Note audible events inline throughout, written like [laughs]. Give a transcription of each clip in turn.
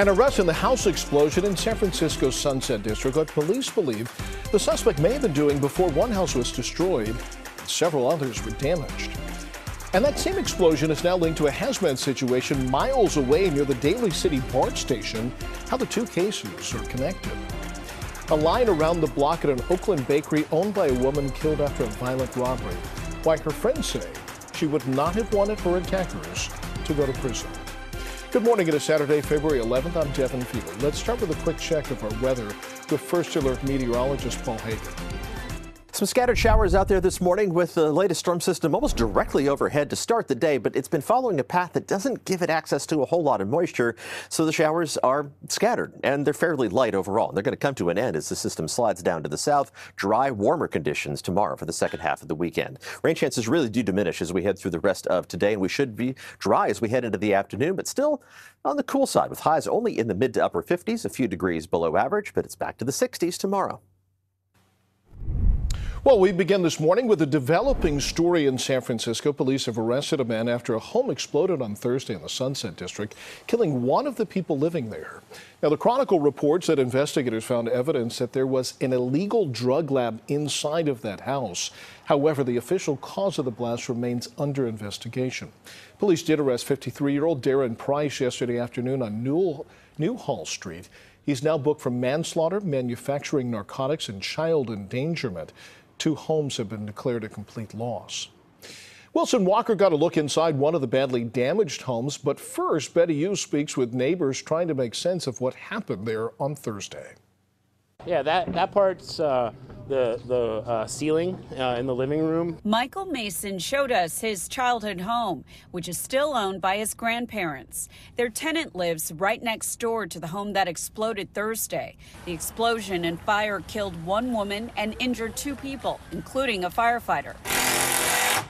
An arrest in the house explosion in San Francisco's Sunset District. What police believe the suspect may have been doing before one house was destroyed, several others were damaged. And that same explosion is now linked to a hazmat situation miles away near the Daly City BART station. How the two cases are connected. A line around the block at an Oakland bakery owned by a woman killed after a violent robbery. Why her friends say she would not have wanted her attackers to go to prison. Good morning. It is Saturday, February 11th. I'm Devin Fehely. Let's start with a quick check of our weather with First Alert meteorologist Paul Heggen. Some scattered showers out there this morning with the latest storm system almost directly overhead to start the day, but it's been following a path that doesn't give it access to a whole lot of moisture, so the showers are scattered and they're fairly light overall. They're going to come to an end as the system slides down to the south. Dry, warmer conditions tomorrow for the second half of the weekend. Rain chances really do diminish as we head through the rest of today, and we should be dry as we head into the afternoon, but still on the cool side with highs only in the mid to upper 50s, a few degrees below average, but it's back to the 60s tomorrow. Well, we begin this morning with a developing story in San Francisco. Police have arrested a man after a home exploded on Thursday in the Sunset District, killing one of the people living there. Now, the Chronicle reports that investigators found evidence that there was an illegal drug lab inside of that house. However, the official cause of the blast remains under investigation. Police did arrest 53 year old Darren Price yesterday afternoon on Newell, Newhall Street. He's now booked for manslaughter, manufacturing narcotics, and child endangerment. Two homes have been declared a complete loss. Wilson Walker got a look inside one of the badly damaged homes, but first, Betty Yu speaks with neighbors trying to make sense of what happened there on Thursday. Yeah, that, that part's uh, the, the uh, ceiling uh, in the living room. Michael Mason showed us his childhood home, which is still owned by his grandparents. Their tenant lives right next door to the home that exploded Thursday. The explosion and fire killed one woman and injured two people, including a firefighter.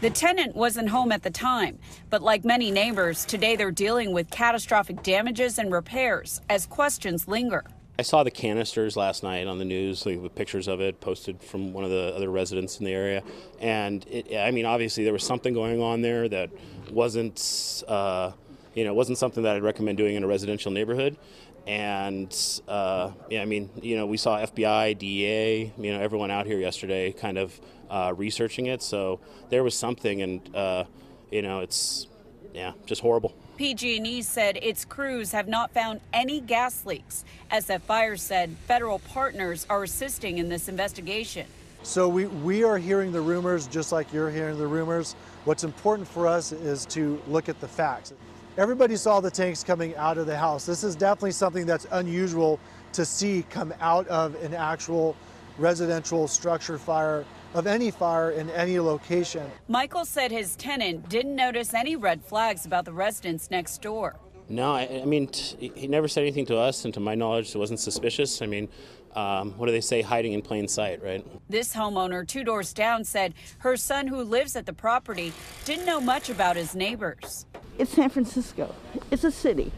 The tenant wasn't home at the time, but like many neighbors, today they're dealing with catastrophic damages and repairs as questions linger. I saw the canisters last night on the news like, with pictures of it posted from one of the other residents in the area. And it, I mean, obviously, there was something going on there that wasn't, uh, you know, wasn't something that I'd recommend doing in a residential neighborhood. And uh, yeah, I mean, you know, we saw FBI, DEA, you know, everyone out here yesterday kind of uh, researching it. So there was something, and uh, you know, it's yeah, just horrible. PG&E said its crews have not found any gas leaks. SF Fire said federal partners are assisting in this investigation. So we, we are hearing the rumors just like you're hearing the rumors. What's important for us is to look at the facts. Everybody saw the tanks coming out of the house. This is definitely something that's unusual to see come out of an actual residential structure fire of any fire in any location. Michael said his tenant didn't notice any red flags about the residents next door. No, I, I mean, t- he never said anything to us, and to my knowledge, it wasn't suspicious. I mean, um, what do they say? Hiding in plain sight, right? This homeowner, two doors down, said her son, who lives at the property, didn't know much about his neighbors. It's San Francisco, it's a city.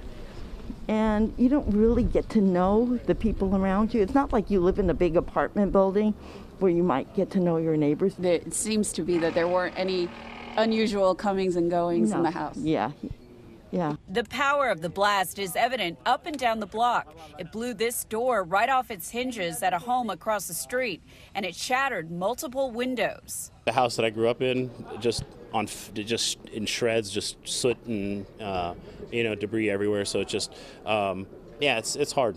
And you don't really get to know the people around you. It's not like you live in a big apartment building where you might get to know your neighbors. It seems to be that there weren't any unusual comings and goings no. in the house. Yeah. Yeah. The power of the blast is evident up and down the block. It blew this door right off its hinges at a home across the street, and it shattered multiple windows. The house that I grew up in just on just in shreds, just soot and uh, you know debris everywhere. So it's just um, yeah, it's it's hard.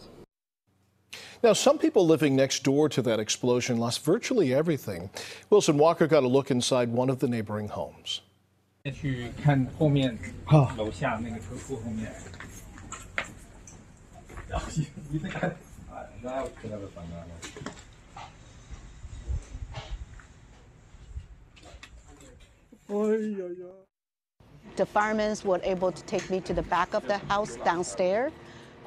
Now, some people living next door to that explosion lost virtually everything. Wilson Walker got a look inside one of the neighboring homes. [laughs] The firemen were able to take me to the back of the house downstairs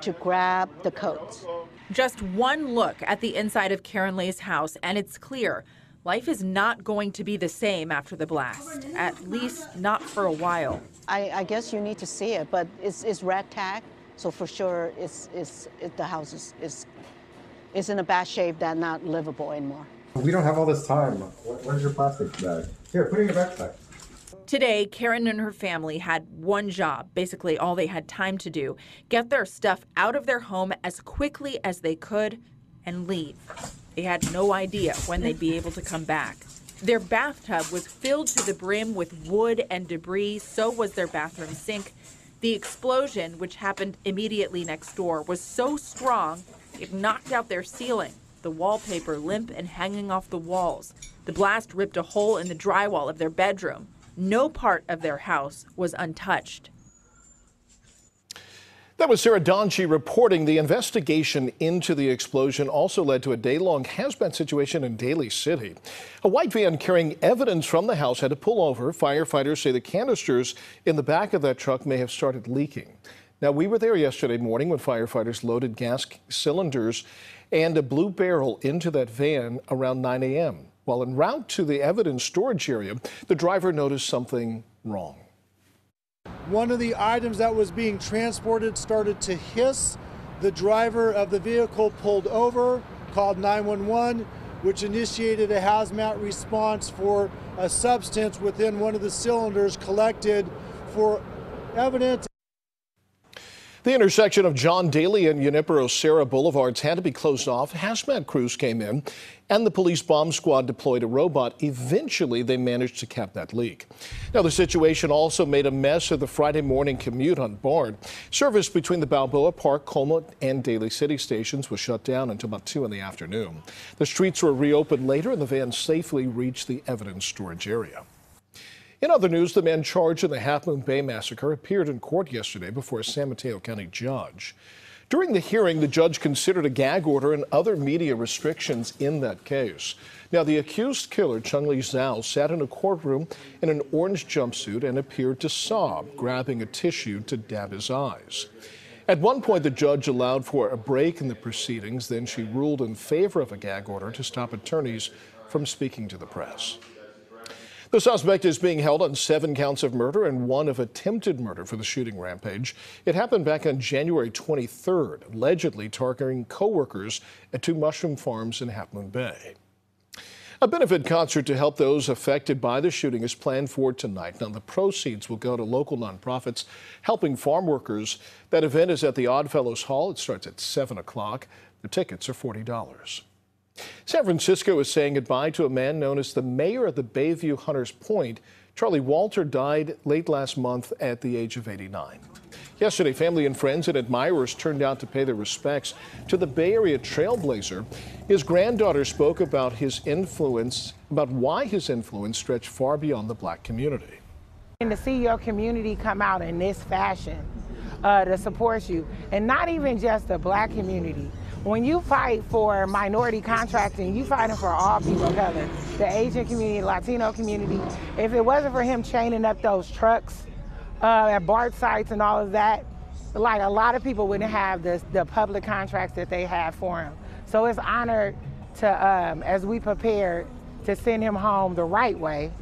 to grab the coats. Just one look at the inside of Karen Lay's house, and it's clear life is not going to be the same after the blast, at least not for a while. I, I guess you need to see it, but it's, it's red tag, so for sure it's, it's, it, the house is, is, is in a bad shape that not livable anymore. We don't have all this time. Where's your plastic bag? Here, put it in your backpack. Today, Karen and her family had one job, basically all they had time to do get their stuff out of their home as quickly as they could and leave. They had no idea when they'd be able to come back. Their bathtub was filled to the brim with wood and debris, so was their bathroom sink. The explosion, which happened immediately next door, was so strong it knocked out their ceiling, the wallpaper limp and hanging off the walls. The blast ripped a hole in the drywall of their bedroom. No part of their house was untouched. That was Sara Donchey reporting the investigation into the explosion also led to a day long hazmat situation in Daly City. A white van carrying evidence from the house had to pull over. Firefighters say the canisters in the back of that truck may have started leaking. Now, we were there yesterday morning when firefighters loaded gas cylinders and a blue barrel into that van around 9 a.m. While en route to the evidence storage area, the driver noticed something wrong. One of the items that was being transported started to hiss. The driver of the vehicle pulled over, called 911, which initiated a hazmat response for a substance within one of the cylinders collected for evidence. The intersection of John Daly and Junipero Serra Boulevards had to be closed off. Hazmat crews came in and the police bomb squad deployed a robot. Eventually, they managed to cap that leak. Now, the situation also made a mess of the Friday morning commute on BART. Service between the Balboa Park, Colma, and Daly City stations was shut down until about 2 in the afternoon. The streets were reopened later and the van safely reached the evidence storage area. In other news, the man charged in the Half Moon Bay massacre appeared in court yesterday before a San Mateo County judge. During the hearing, the judge considered a gag order and other media restrictions in that case. Now, the accused killer, Chunli Zhao, sat in a courtroom in an orange jumpsuit and appeared to sob, grabbing a tissue to dab his eyes. At one point, the judge allowed for a break in the proceedings. Then she ruled in favor of a gag order to stop attorneys from speaking to the press. The suspect is being held on seven counts of murder and one of attempted murder for the shooting rampage. It happened back on January 23rd, allegedly targeting coworkers at two mushroom farms in Half Moon Bay. A benefit concert to help those affected by the shooting is planned for tonight. Now, the proceeds will go to local nonprofits helping farm workers. That event is at the Oddfellows Hall. It starts at 7 o'clock. The tickets are $40. San Francisco is saying goodbye to a man known as the mayor of the Bayview Hunters Point. Charlie Walker died late last month at the age of 89. Yesterday, family and friends and admirers turned out to pay their respects to the Bay Area trailblazer. His granddaughter spoke about his influence, about why his influence stretched far beyond the black community. And to see your community come out in this fashion uh, to support you, and not even just the black community, when you fight for minority contracting, you fighting for all people of color, the Asian community, Latino community. If it wasn't for him chaining up those trucks uh, at BART sites and all of that, like a lot of people wouldn't have the, the public contracts that they have for him. So it's honored to, um, as we prepare to send him home the right way,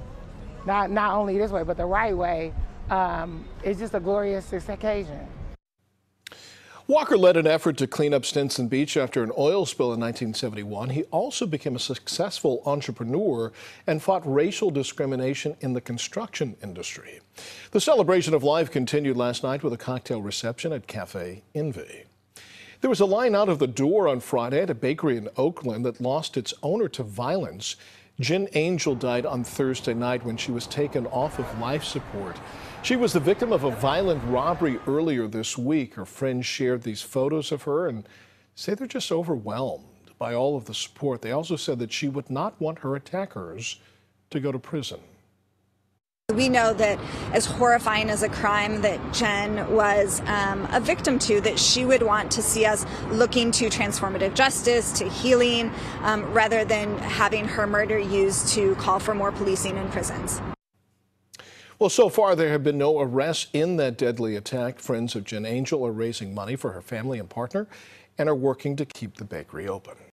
not, not only this way, but the right way, um, it's just a glorious occasion. Walker led an effort to clean up Stinson Beach after an oil spill in 1971. He also became a successful entrepreneur and fought racial discrimination in the construction industry. The celebration of life continued last night with a cocktail reception at Cafe Envy. There was a line out of the door on Friday at a bakery in Oakland that lost its owner to violence. Jen Angel died on Thursday night when she was taken off of life support. She was the victim of a violent robbery earlier this week. Her friends shared these photos of her and say they're just overwhelmed by all of the support. They also said that she would not want her attackers to go to prison. We know that as horrifying as a crime that Jen was um, a victim to, that she would want to see us looking to transformative justice, to healing, um, rather than having her murder used to call for more policing in prisons. Well, so far there have been no arrests in that deadly attack. Friends of Jen Angel are raising money for her family and partner and are working to keep the bakery open.